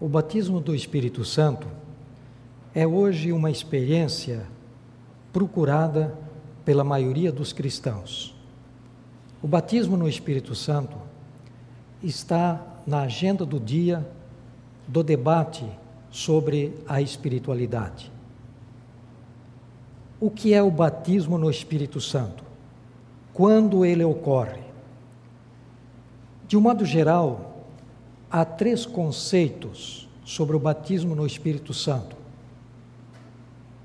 O batismo do Espírito Santo é hoje uma experiência procurada pela maioria dos cristãos. O batismo no Espírito Santo está na agenda do dia do debate sobre a espiritualidade. O que é o batismo no Espírito Santo? Quando ele ocorre? De um modo geral, há três conceitos sobre o batismo no Espírito Santo.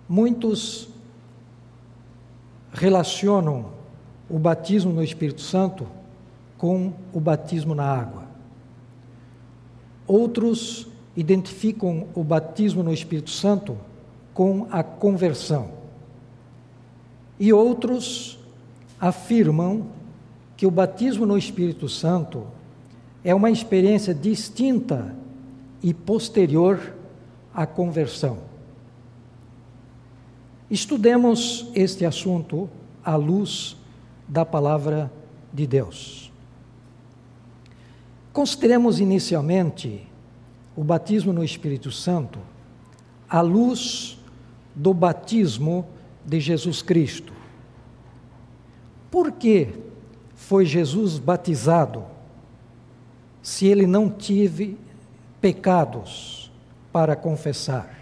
Muitos relacionam o batismo no Espírito Santo com o batismo na água. Outros identificam o batismo no Espírito Santo com a conversão. E outros afirmam que o batismo no Espírito Santo é uma experiência distinta e posterior à conversão. Estudemos este assunto à luz da palavra de Deus. Consideremos inicialmente o batismo no Espírito Santo à luz do batismo de Jesus Cristo. Por que foi Jesus batizado? se ele não tive pecados para confessar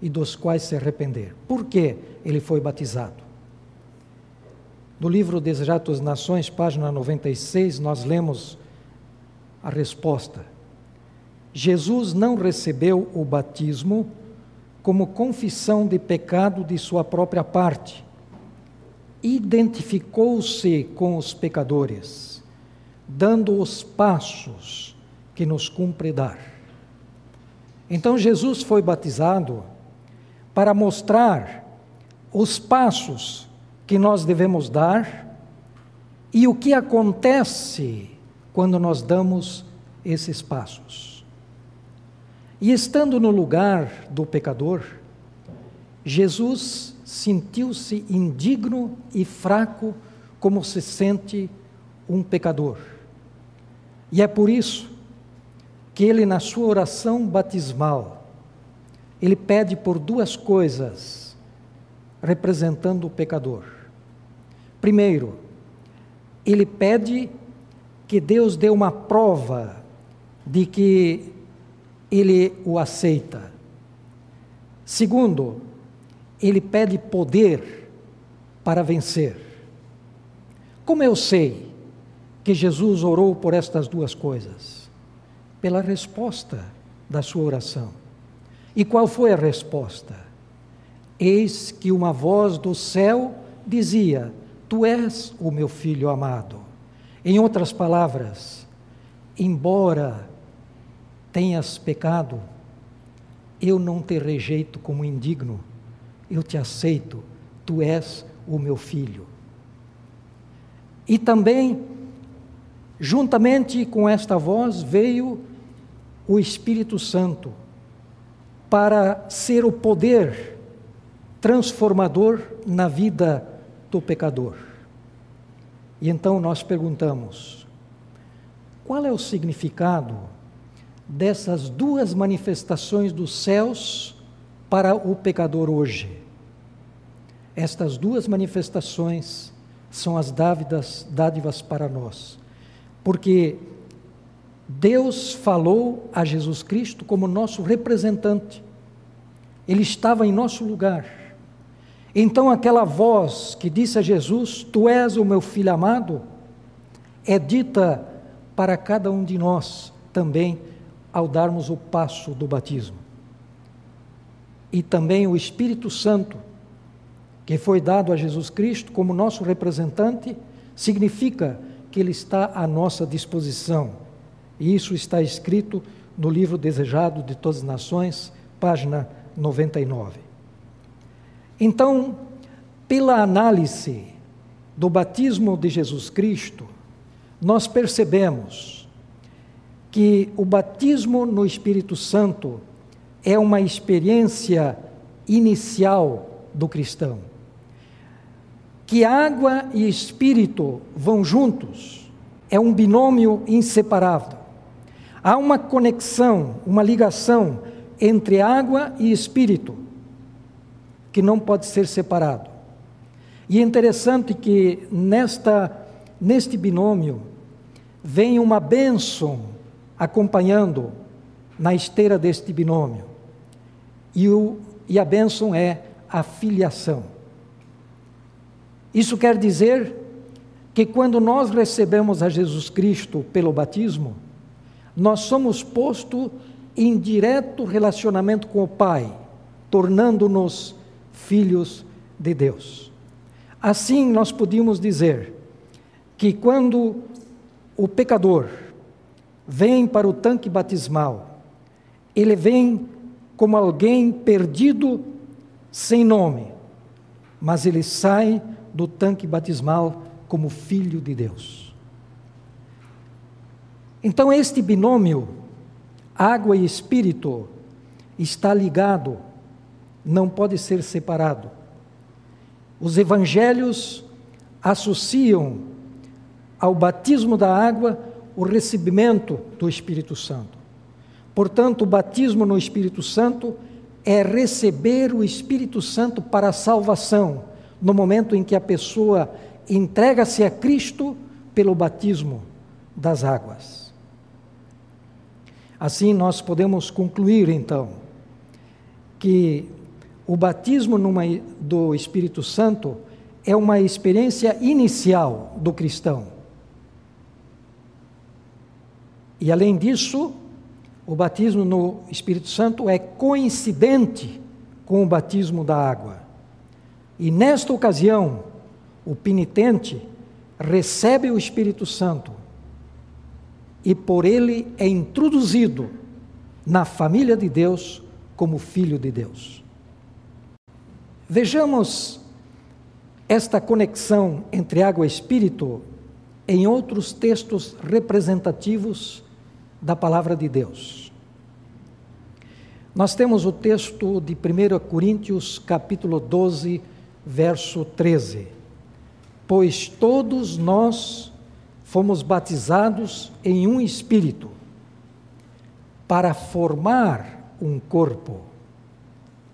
e dos quais se arrepender. Por que ele foi batizado? No livro Desejados das Nações, página 96, nós lemos a resposta. Jesus não recebeu o batismo como confissão de pecado de sua própria parte. Identificou-se com os pecadores dando os passos que nos cumpre dar. Então Jesus foi batizado para mostrar os passos que nós devemos dar e o que acontece quando nós damos esses passos. E estando no lugar do pecador, Jesus sentiu-se indigno e fraco como se sente um pecador. E é por isso que ele, na sua oração batismal, ele pede por duas coisas, representando o pecador. Primeiro, ele pede que Deus dê uma prova de que ele o aceita. Segundo, ele pede poder para vencer. Como eu sei que Jesus orou por estas duas coisas? Pela resposta da sua oração. E qual foi a resposta? Eis que uma voz do céu dizia: Tu és o meu filho amado. Em outras palavras, embora tenhas pecado, eu não te rejeito como indigno, eu te aceito, tu és o meu filho. E também Juntamente com esta voz veio o Espírito Santo para ser o poder transformador na vida do pecador. E então nós perguntamos: qual é o significado dessas duas manifestações dos céus para o pecador hoje? Estas duas manifestações são as dávidas, dádivas para nós porque Deus falou a Jesus Cristo como nosso representante. Ele estava em nosso lugar. Então, aquela voz que disse a Jesus: Tu és o meu filho amado, é dita para cada um de nós também ao darmos o passo do batismo. E também o Espírito Santo, que foi dado a Jesus Cristo como nosso representante, significa que Ele está à nossa disposição. E isso está escrito no livro Desejado de Todas as Nações, página 99. Então, pela análise do batismo de Jesus Cristo, nós percebemos que o batismo no Espírito Santo é uma experiência inicial do cristão. Que água e espírito vão juntos é um binômio inseparável. Há uma conexão, uma ligação entre água e espírito que não pode ser separado. E é interessante que nesta neste binômio vem uma bênção acompanhando na esteira deste binômio. E, o, e a bênção é a filiação. Isso quer dizer que quando nós recebemos a Jesus Cristo pelo batismo, nós somos posto em direto relacionamento com o Pai, tornando-nos filhos de Deus. Assim, nós podíamos dizer que quando o pecador vem para o tanque batismal, ele vem como alguém perdido, sem nome, mas ele sai do tanque batismal como filho de Deus. Então, este binômio, água e espírito, está ligado, não pode ser separado. Os evangelhos associam ao batismo da água o recebimento do Espírito Santo. Portanto, o batismo no Espírito Santo é receber o Espírito Santo para a salvação, no momento em que a pessoa entrega-se a Cristo pelo batismo das águas. Assim, nós podemos concluir, então, que o batismo numa, do Espírito Santo é uma experiência inicial do cristão. E além disso, o batismo no Espírito Santo é coincidente com o batismo da água. E nesta ocasião, o penitente recebe o Espírito Santo e por ele é introduzido na família de Deus como filho de Deus. Vejamos esta conexão entre água e espírito em outros textos representativos da palavra de Deus. Nós temos o texto de 1 Coríntios, capítulo 12, verso 13. Pois todos nós fomos batizados em um espírito para formar um corpo,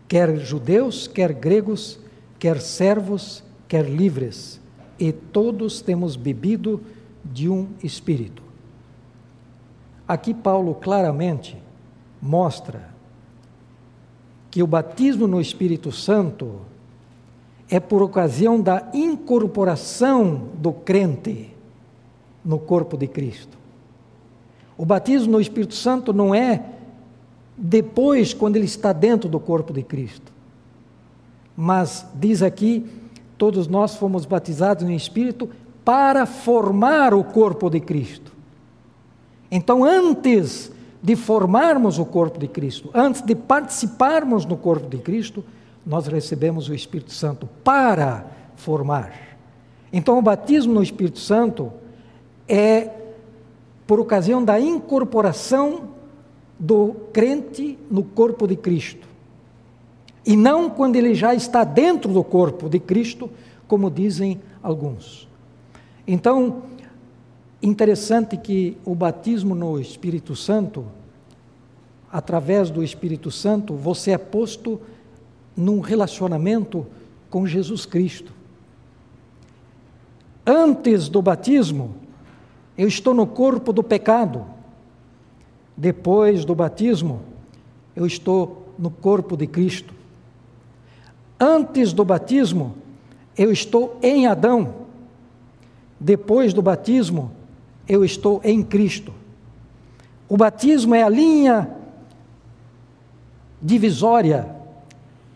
quer judeus, quer gregos, quer servos, quer livres, e todos temos bebido de um espírito. Aqui, Paulo claramente mostra que o batismo no Espírito Santo é por ocasião da incorporação do crente no corpo de Cristo. O batismo no Espírito Santo não é depois, quando ele está dentro do corpo de Cristo. Mas, diz aqui, todos nós fomos batizados no Espírito para formar o corpo de Cristo. Então, antes de formarmos o corpo de Cristo, antes de participarmos no corpo de Cristo, nós recebemos o Espírito Santo para formar. Então, o batismo no Espírito Santo é por ocasião da incorporação do crente no corpo de Cristo. E não quando ele já está dentro do corpo de Cristo, como dizem alguns. Então, Interessante que o batismo no Espírito Santo, através do Espírito Santo, você é posto num relacionamento com Jesus Cristo. Antes do batismo, eu estou no corpo do pecado. Depois do batismo, eu estou no corpo de Cristo. Antes do batismo, eu estou em Adão. Depois do batismo, eu estou em Cristo. O batismo é a linha divisória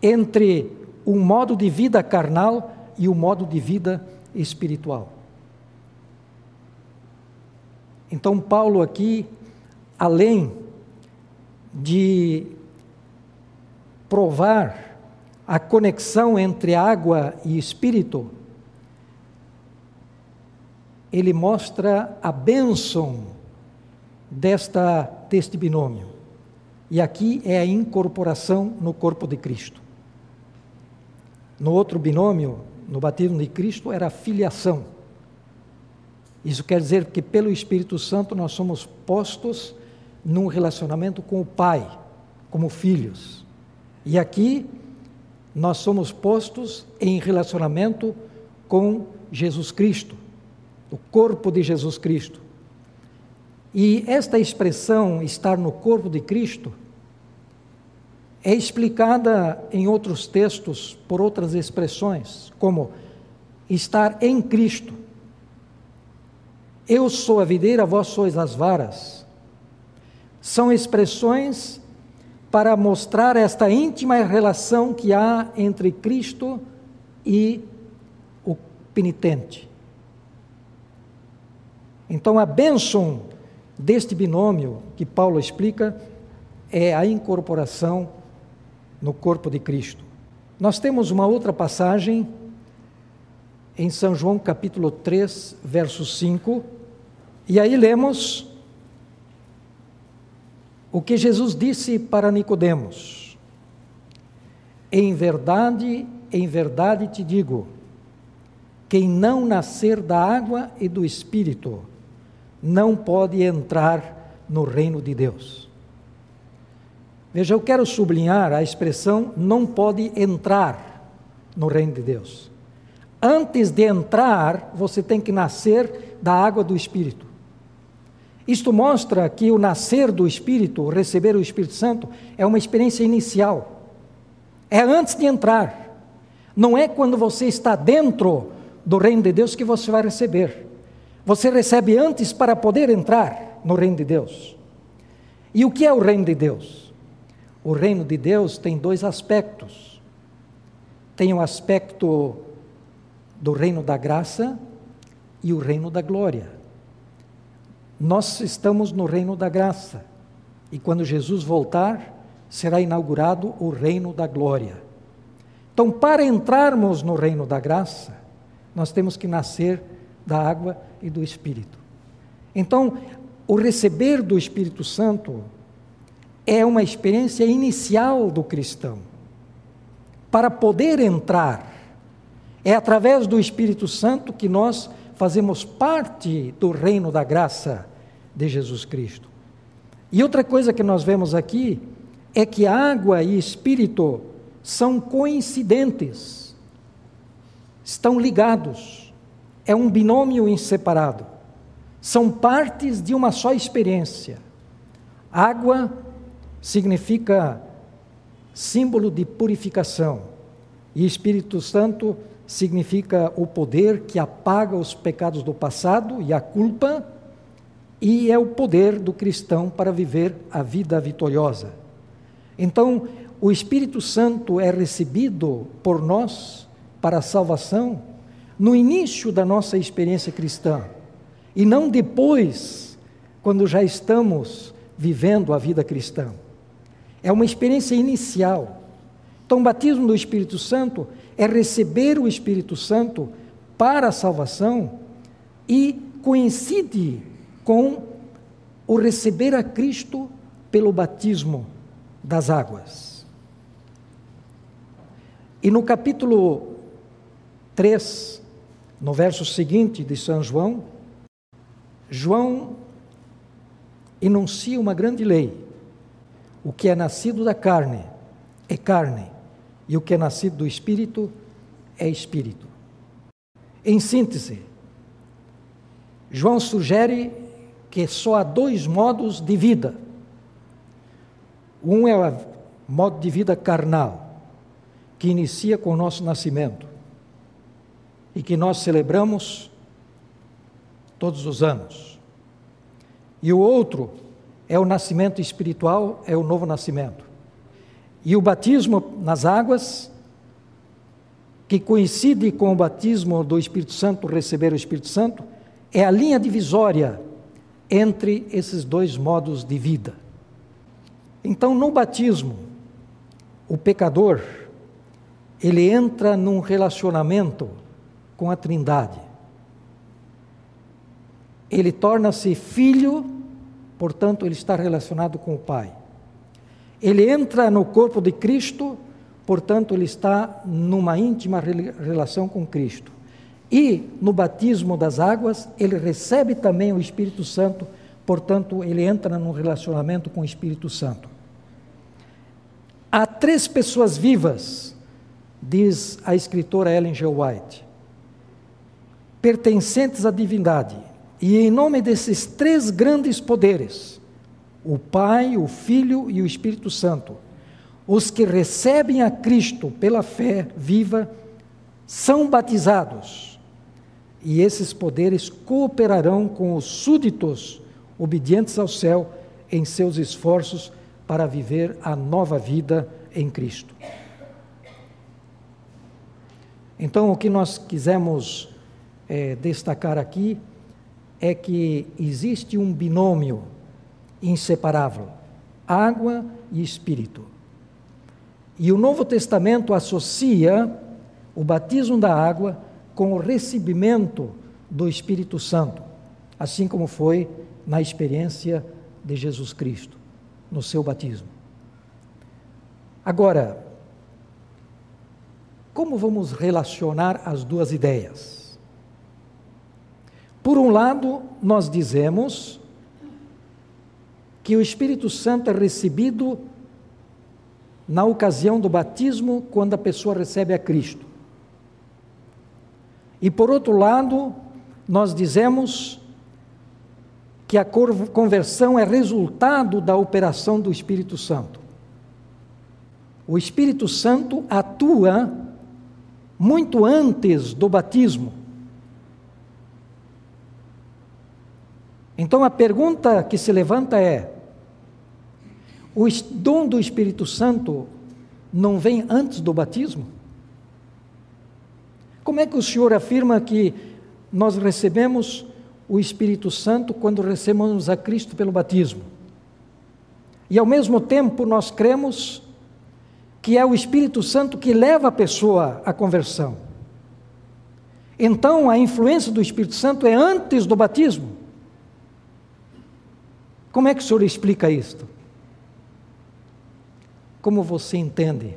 entre o modo de vida carnal e o modo de vida espiritual. Então, Paulo aqui, além de provar a conexão entre água e espírito, ele mostra a bênção desta, deste binômio. E aqui é a incorporação no corpo de Cristo. No outro binômio, no batismo de Cristo, era a filiação. Isso quer dizer que pelo Espírito Santo nós somos postos num relacionamento com o Pai, como filhos. E aqui nós somos postos em relacionamento com Jesus Cristo, o corpo de Jesus Cristo. E esta expressão, estar no corpo de Cristo, é explicada em outros textos por outras expressões, como estar em Cristo. Eu sou a videira, vós sois as varas. São expressões para mostrar esta íntima relação que há entre Cristo e o penitente. Então, a bênção deste binômio que Paulo explica é a incorporação no corpo de Cristo. Nós temos uma outra passagem em São João capítulo 3, verso 5, e aí lemos o que Jesus disse para Nicodemos: Em verdade, em verdade te digo, quem não nascer da água e do espírito não pode entrar no reino de Deus. Veja, eu quero sublinhar a expressão não pode entrar no reino de Deus. Antes de entrar, você tem que nascer da água do Espírito. Isto mostra que o nascer do Espírito, receber o Espírito Santo, é uma experiência inicial. É antes de entrar. Não é quando você está dentro do reino de Deus que você vai receber. Você recebe antes para poder entrar no reino de Deus. E o que é o reino de Deus? O reino de Deus tem dois aspectos. Tem o aspecto do reino da graça e o reino da glória. Nós estamos no reino da graça. E quando Jesus voltar, será inaugurado o reino da glória. Então, para entrarmos no reino da graça, nós temos que nascer da água e do Espírito. Então, o receber do Espírito Santo é uma experiência inicial do cristão. Para poder entrar, é através do Espírito Santo que nós fazemos parte do reino da graça de Jesus Cristo. E outra coisa que nós vemos aqui é que água e espírito são coincidentes, estão ligados, é um binômio inseparável, são partes de uma só experiência. Água significa símbolo de purificação, e Espírito Santo significa o poder que apaga os pecados do passado e a culpa, e é o poder do cristão para viver a vida vitoriosa. Então, o Espírito Santo é recebido por nós para a salvação no início da nossa experiência cristã, e não depois, quando já estamos vivendo a vida cristã. É uma experiência inicial. Então, o batismo do Espírito Santo é receber o Espírito Santo para a salvação e coincide com o receber a Cristo pelo batismo das águas. E no capítulo 3, no verso seguinte de São João, João enuncia uma grande lei o que é nascido da carne é carne, e o que é nascido do espírito é espírito. Em síntese, João sugere que só há dois modos de vida. Um é o modo de vida carnal, que inicia com o nosso nascimento e que nós celebramos todos os anos. E o outro é o nascimento espiritual, é o novo nascimento. E o batismo nas águas, que coincide com o batismo do Espírito Santo, receber o Espírito Santo, é a linha divisória entre esses dois modos de vida. Então, no batismo, o pecador ele entra num relacionamento com a Trindade. Ele torna-se filho, portanto, ele está relacionado com o Pai. Ele entra no corpo de Cristo, portanto, ele está numa íntima relação com Cristo. E no batismo das águas, ele recebe também o Espírito Santo, portanto, ele entra num relacionamento com o Espírito Santo. Há três pessoas vivas, diz a escritora Ellen G. White, pertencentes à divindade, e em nome desses três grandes poderes, o Pai, o Filho e o Espírito Santo, os que recebem a Cristo pela fé viva, são batizados e esses poderes cooperarão com os súditos obedientes ao céu em seus esforços para viver a nova vida em Cristo. Então, o que nós quisemos é, destacar aqui é que existe um binômio inseparável: água e espírito. E o Novo Testamento associa o batismo da água com o recebimento do Espírito Santo, assim como foi na experiência de Jesus Cristo, no seu batismo. Agora, como vamos relacionar as duas ideias? Por um lado, nós dizemos que o Espírito Santo é recebido na ocasião do batismo, quando a pessoa recebe a Cristo. E por outro lado, nós dizemos que a conversão é resultado da operação do Espírito Santo. O Espírito Santo atua muito antes do batismo. Então a pergunta que se levanta é: o dom do Espírito Santo não vem antes do batismo? Como é que o Senhor afirma que nós recebemos o Espírito Santo quando recebemos a Cristo pelo batismo? E ao mesmo tempo nós cremos que é o Espírito Santo que leva a pessoa à conversão. Então a influência do Espírito Santo é antes do batismo. Como é que o senhor explica isto? Como você entende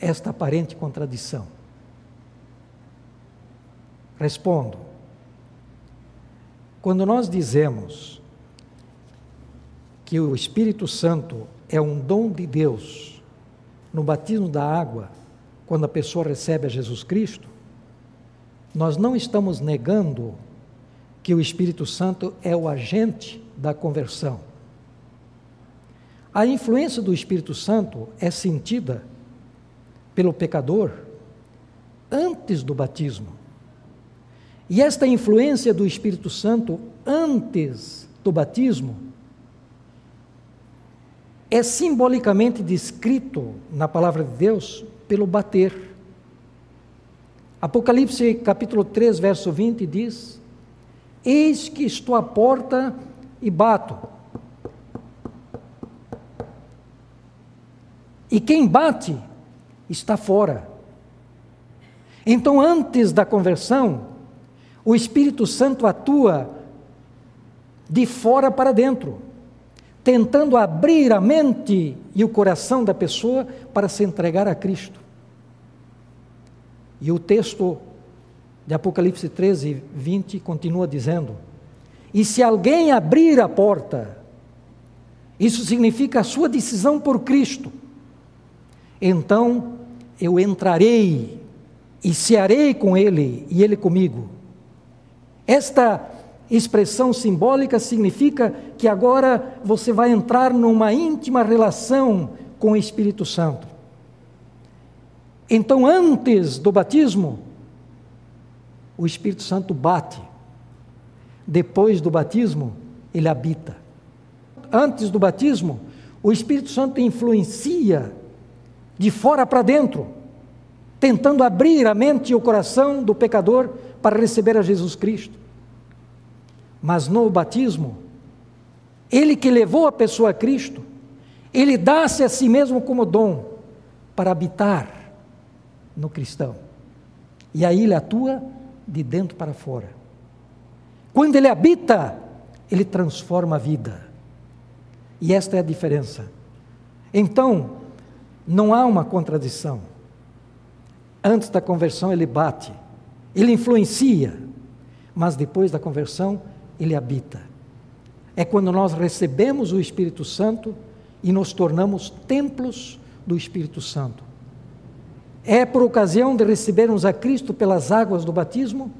esta aparente contradição? Respondo. Quando nós dizemos que o Espírito Santo é um dom de Deus no batismo da água, quando a pessoa recebe a Jesus Cristo, nós não estamos negando que o Espírito Santo é o agente da conversão. A influência do Espírito Santo é sentida pelo pecador antes do batismo. E esta influência do Espírito Santo antes do batismo é simbolicamente descrito na palavra de Deus pelo bater. Apocalipse capítulo 3, verso 20 diz: Eis que estou à porta e bato. E quem bate está fora. Então, antes da conversão, o Espírito Santo atua de fora para dentro, tentando abrir a mente e o coração da pessoa para se entregar a Cristo. E o texto de Apocalipse 13, 20 continua dizendo: E se alguém abrir a porta, isso significa a sua decisão por Cristo, então eu entrarei e cearei com ele e ele comigo esta expressão simbólica significa que agora você vai entrar numa íntima relação com o Espírito Santo. Então, antes do batismo, o Espírito Santo bate. Depois do batismo, ele habita. Antes do batismo, o Espírito Santo influencia de fora para dentro, tentando abrir a mente e o coração do pecador para receber a Jesus Cristo. Mas no batismo, ele que levou a pessoa a Cristo, ele dá-se a si mesmo como dom para habitar no cristão. E aí ele atua de dentro para fora. Quando ele habita, ele transforma a vida. E esta é a diferença. Então, não há uma contradição. Antes da conversão, ele bate, ele influencia, mas depois da conversão, ele habita. É quando nós recebemos o Espírito Santo e nos tornamos templos do Espírito Santo. É por ocasião de recebermos a Cristo pelas águas do batismo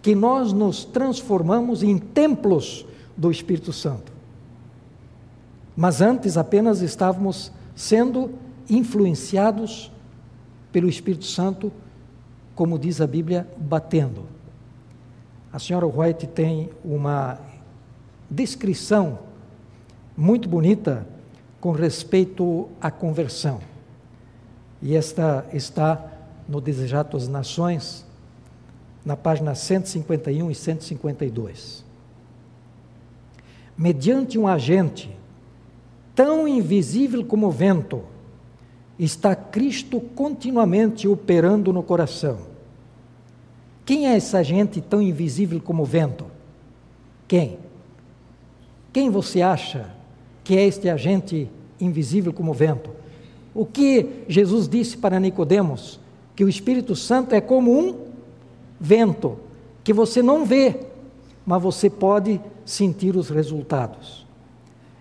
que nós nos transformamos em templos do Espírito Santo. Mas antes apenas estávamos sendo influenciados pelo Espírito Santo, como diz a Bíblia, batendo. A senhora White tem uma descrição muito bonita com respeito à conversão. E esta está no Desejato às Nações, na página 151 e 152. Mediante um agente tão invisível como o vento, está Cristo continuamente operando no coração. Quem é essa gente tão invisível como o vento? Quem? Quem você acha que é este agente invisível como o vento? O que Jesus disse para Nicodemos? Que o Espírito Santo é como um vento que você não vê, mas você pode sentir os resultados.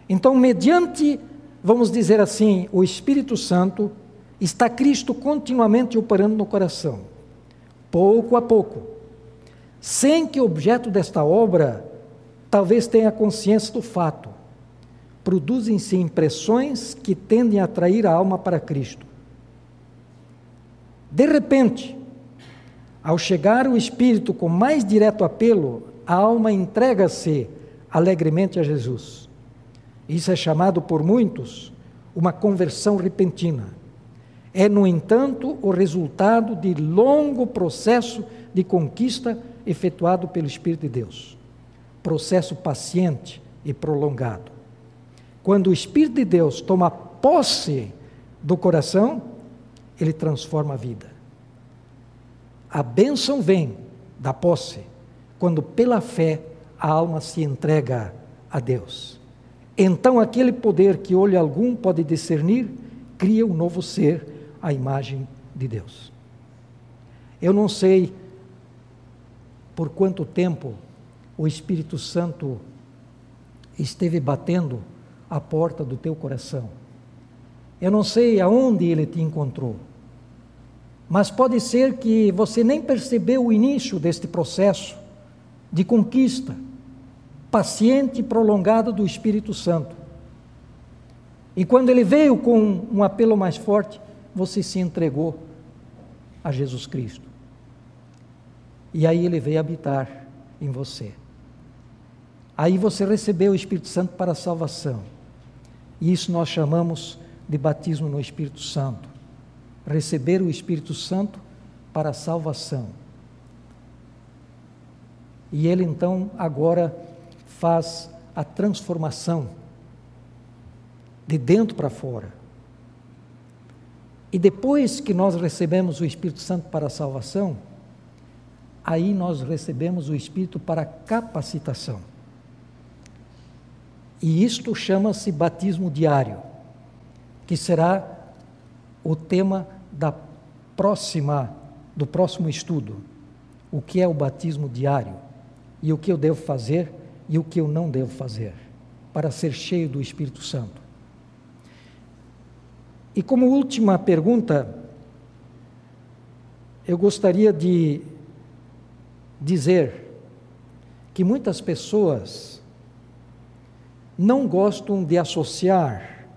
Então, mediante, vamos dizer assim, o Espírito Santo, está Cristo continuamente operando no coração, pouco a pouco, sem que o objeto desta obra talvez tenha consciência do fato. Produzem-se impressões que tendem a atrair a alma para Cristo. De repente, ao chegar o Espírito com mais direto apelo, a alma entrega-se alegremente a Jesus. Isso é chamado por muitos uma conversão repentina. É, no entanto, o resultado de longo processo de conquista efetuado pelo Espírito de Deus. Processo paciente e prolongado. Quando o Espírito de Deus toma posse do coração, ele transforma a vida. A bênção vem da posse, quando pela fé a alma se entrega a Deus. Então aquele poder que olho algum pode discernir, cria um novo ser, a imagem de Deus. Eu não sei por quanto tempo o Espírito Santo esteve batendo a porta do teu coração. Eu não sei aonde ele te encontrou. Mas pode ser que você nem percebeu o início deste processo de conquista paciente e prolongado do Espírito Santo. E quando ele veio com um apelo mais forte, você se entregou a Jesus Cristo. E aí ele veio habitar em você. Aí você recebeu o Espírito Santo para a salvação. E isso nós chamamos de batismo no Espírito Santo receber o Espírito Santo para a salvação. E ele então agora faz a transformação de dentro para fora. E depois que nós recebemos o Espírito Santo para a salvação, aí nós recebemos o Espírito para capacitação. E isto chama-se batismo diário, que será o tema da próxima do próximo estudo. O que é o batismo diário e o que eu devo fazer e o que eu não devo fazer para ser cheio do Espírito Santo. E como última pergunta, eu gostaria de dizer que muitas pessoas não gostam de associar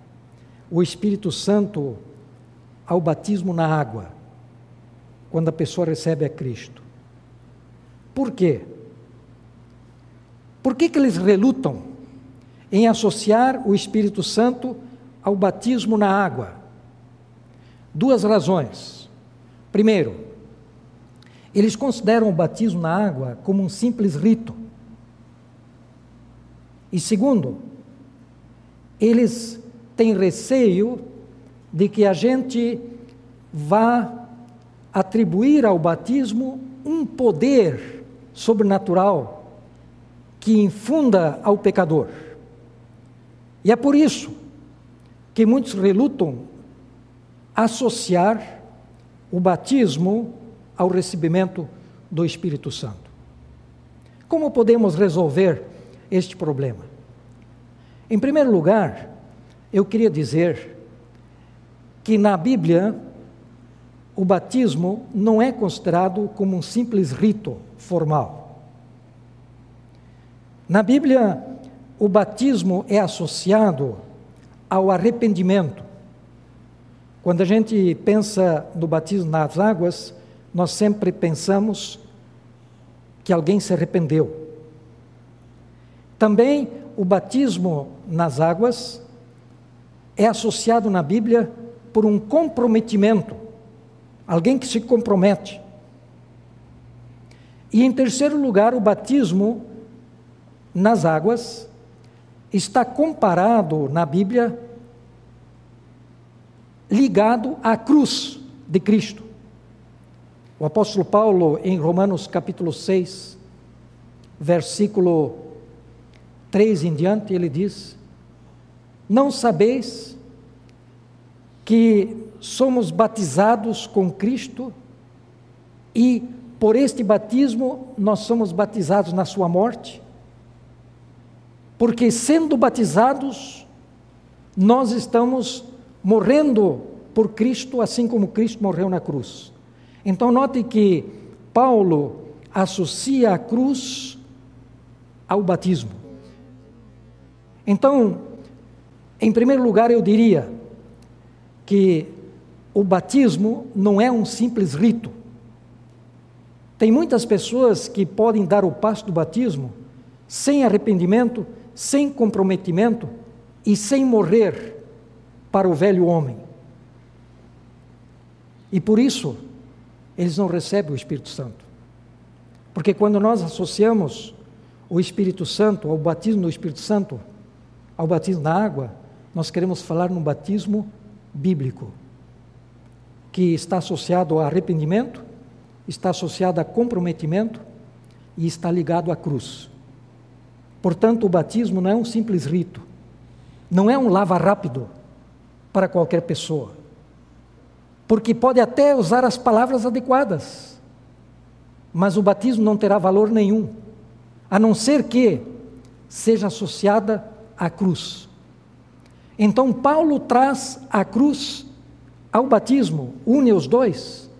o Espírito Santo ao batismo na água, quando a pessoa recebe a Cristo. Por quê? Por que, que eles relutam em associar o Espírito Santo ao batismo na água? Duas razões. Primeiro, eles consideram o batismo na água como um simples rito. E segundo, eles têm receio de que a gente vá atribuir ao batismo um poder sobrenatural que infunda ao pecador. E é por isso que muitos relutam associar o batismo ao recebimento do Espírito Santo. Como podemos resolver este problema? Em primeiro lugar, eu queria dizer que na Bíblia o batismo não é considerado como um simples rito formal. Na Bíblia, o batismo é associado ao arrependimento. Quando a gente pensa no batismo nas águas, nós sempre pensamos que alguém se arrependeu. Também o batismo nas águas é associado na Bíblia por um comprometimento, alguém que se compromete. E em terceiro lugar, o batismo nas águas está comparado na Bíblia ligado à cruz de Cristo. O apóstolo Paulo, em Romanos capítulo 6, versículo 3 em diante, ele diz: Não sabeis que somos batizados com Cristo e por este batismo nós somos batizados na sua morte? Porque sendo batizados, nós estamos morrendo por Cristo, assim como Cristo morreu na cruz. Então, note que Paulo associa a cruz ao batismo. Então, em primeiro lugar, eu diria que o batismo não é um simples rito. Tem muitas pessoas que podem dar o passo do batismo sem arrependimento, sem comprometimento e sem morrer para o velho homem. E por isso, eles não recebem o Espírito Santo. Porque quando nós associamos o Espírito Santo ao batismo do Espírito Santo, ao batismo na água, nós queremos falar no batismo bíblico, que está associado a arrependimento, está associado a comprometimento e está ligado à cruz. Portanto, o batismo não é um simples rito, não é um lava rápido para qualquer pessoa porque pode até usar as palavras adequadas, mas o batismo não terá valor nenhum, a não ser que seja associada à cruz. Então, Paulo traz a cruz ao batismo, une os dois,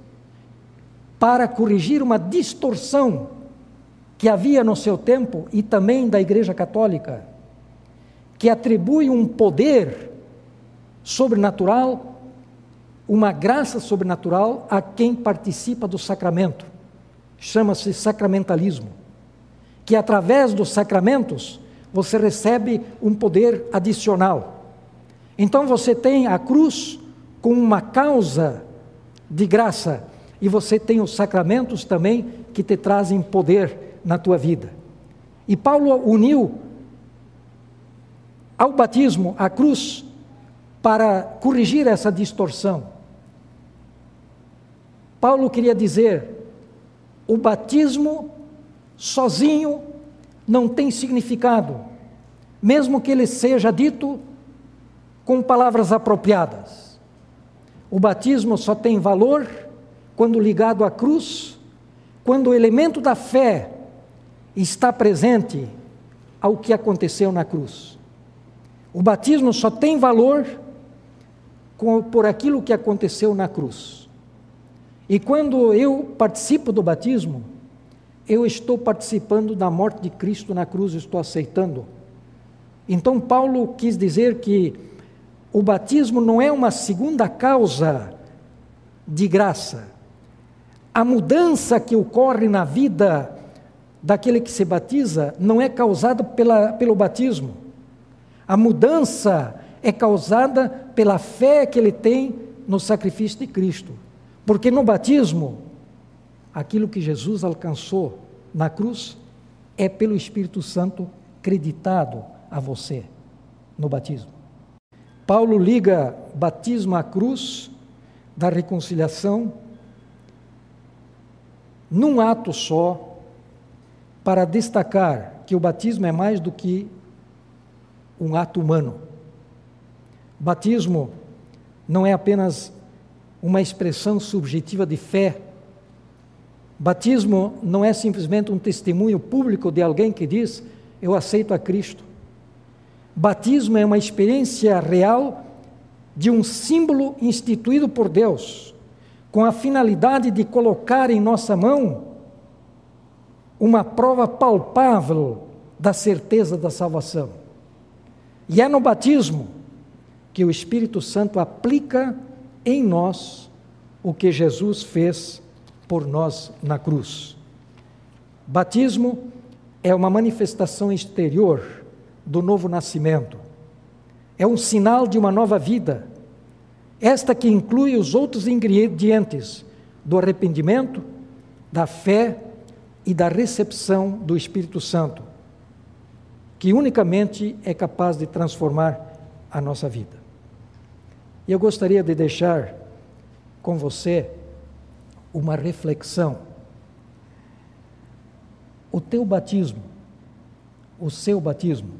para corrigir uma distorção que havia no seu tempo e também da Igreja Católica, que atribui um poder sobrenatural uma graça sobrenatural a quem participa do sacramento. Chama-se sacramentalismo. Que através dos sacramentos você recebe um poder adicional. Então você tem a cruz com uma causa de graça e você tem os sacramentos também que te trazem poder na tua vida. E Paulo uniu ao batismo a cruz para corrigir essa distorção. Paulo queria dizer: o batismo sozinho não tem significado, mesmo que ele seja dito com palavras apropriadas. O batismo só tem valor quando ligado à cruz, quando o elemento da fé está presente ao que aconteceu na cruz. O batismo só tem valor por aquilo que aconteceu na cruz. E quando eu participo do batismo, eu estou participando da morte de Cristo na cruz, estou aceitando. Então, Paulo quis dizer que o batismo não é uma segunda causa de graça. A mudança que ocorre na vida daquele que se batiza não é causada pela, pelo batismo. A mudança é causada pela fé que ele tem no sacrifício de Cristo. Porque no batismo, aquilo que Jesus alcançou na cruz é pelo Espírito Santo creditado a você no batismo. Paulo liga batismo à cruz da reconciliação num ato só, para destacar que o batismo é mais do que um ato humano. Batismo não é apenas uma expressão subjetiva de fé. Batismo não é simplesmente um testemunho público de alguém que diz: Eu aceito a Cristo. Batismo é uma experiência real de um símbolo instituído por Deus, com a finalidade de colocar em nossa mão uma prova palpável da certeza da salvação. E é no batismo que o Espírito Santo aplica em nós o que Jesus fez por nós na cruz. Batismo é uma manifestação exterior do novo nascimento. É um sinal de uma nova vida. Esta que inclui os outros ingredientes do arrependimento, da fé e da recepção do Espírito Santo, que unicamente é capaz de transformar a nossa vida. E eu gostaria de deixar com você uma reflexão. O teu batismo, o seu batismo,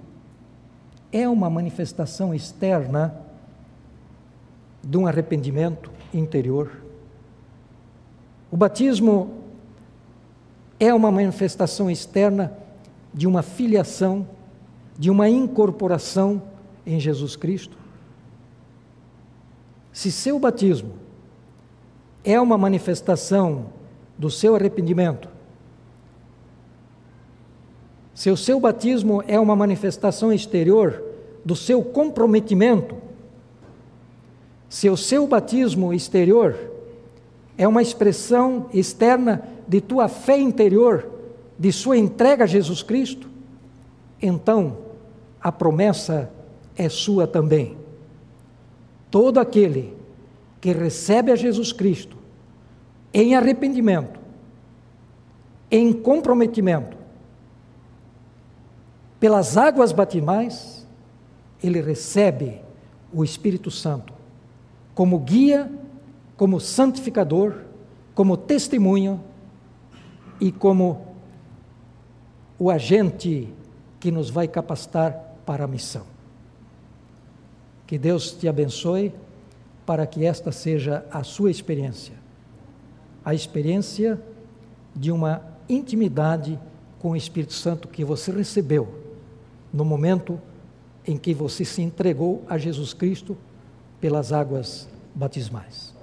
é uma manifestação externa de um arrependimento interior. O batismo é uma manifestação externa de uma filiação, de uma incorporação em Jesus Cristo. Se seu batismo é uma manifestação do seu arrependimento, se o seu batismo é uma manifestação exterior do seu comprometimento, se o seu batismo exterior é uma expressão externa de tua fé interior, de sua entrega a Jesus Cristo, então a promessa é sua também. Todo aquele que recebe a Jesus Cristo em arrependimento, em comprometimento, pelas águas batimais, ele recebe o Espírito Santo como guia, como santificador, como testemunho e como o agente que nos vai capacitar para a missão. Que Deus te abençoe para que esta seja a sua experiência, a experiência de uma intimidade com o Espírito Santo que você recebeu no momento em que você se entregou a Jesus Cristo pelas águas batismais.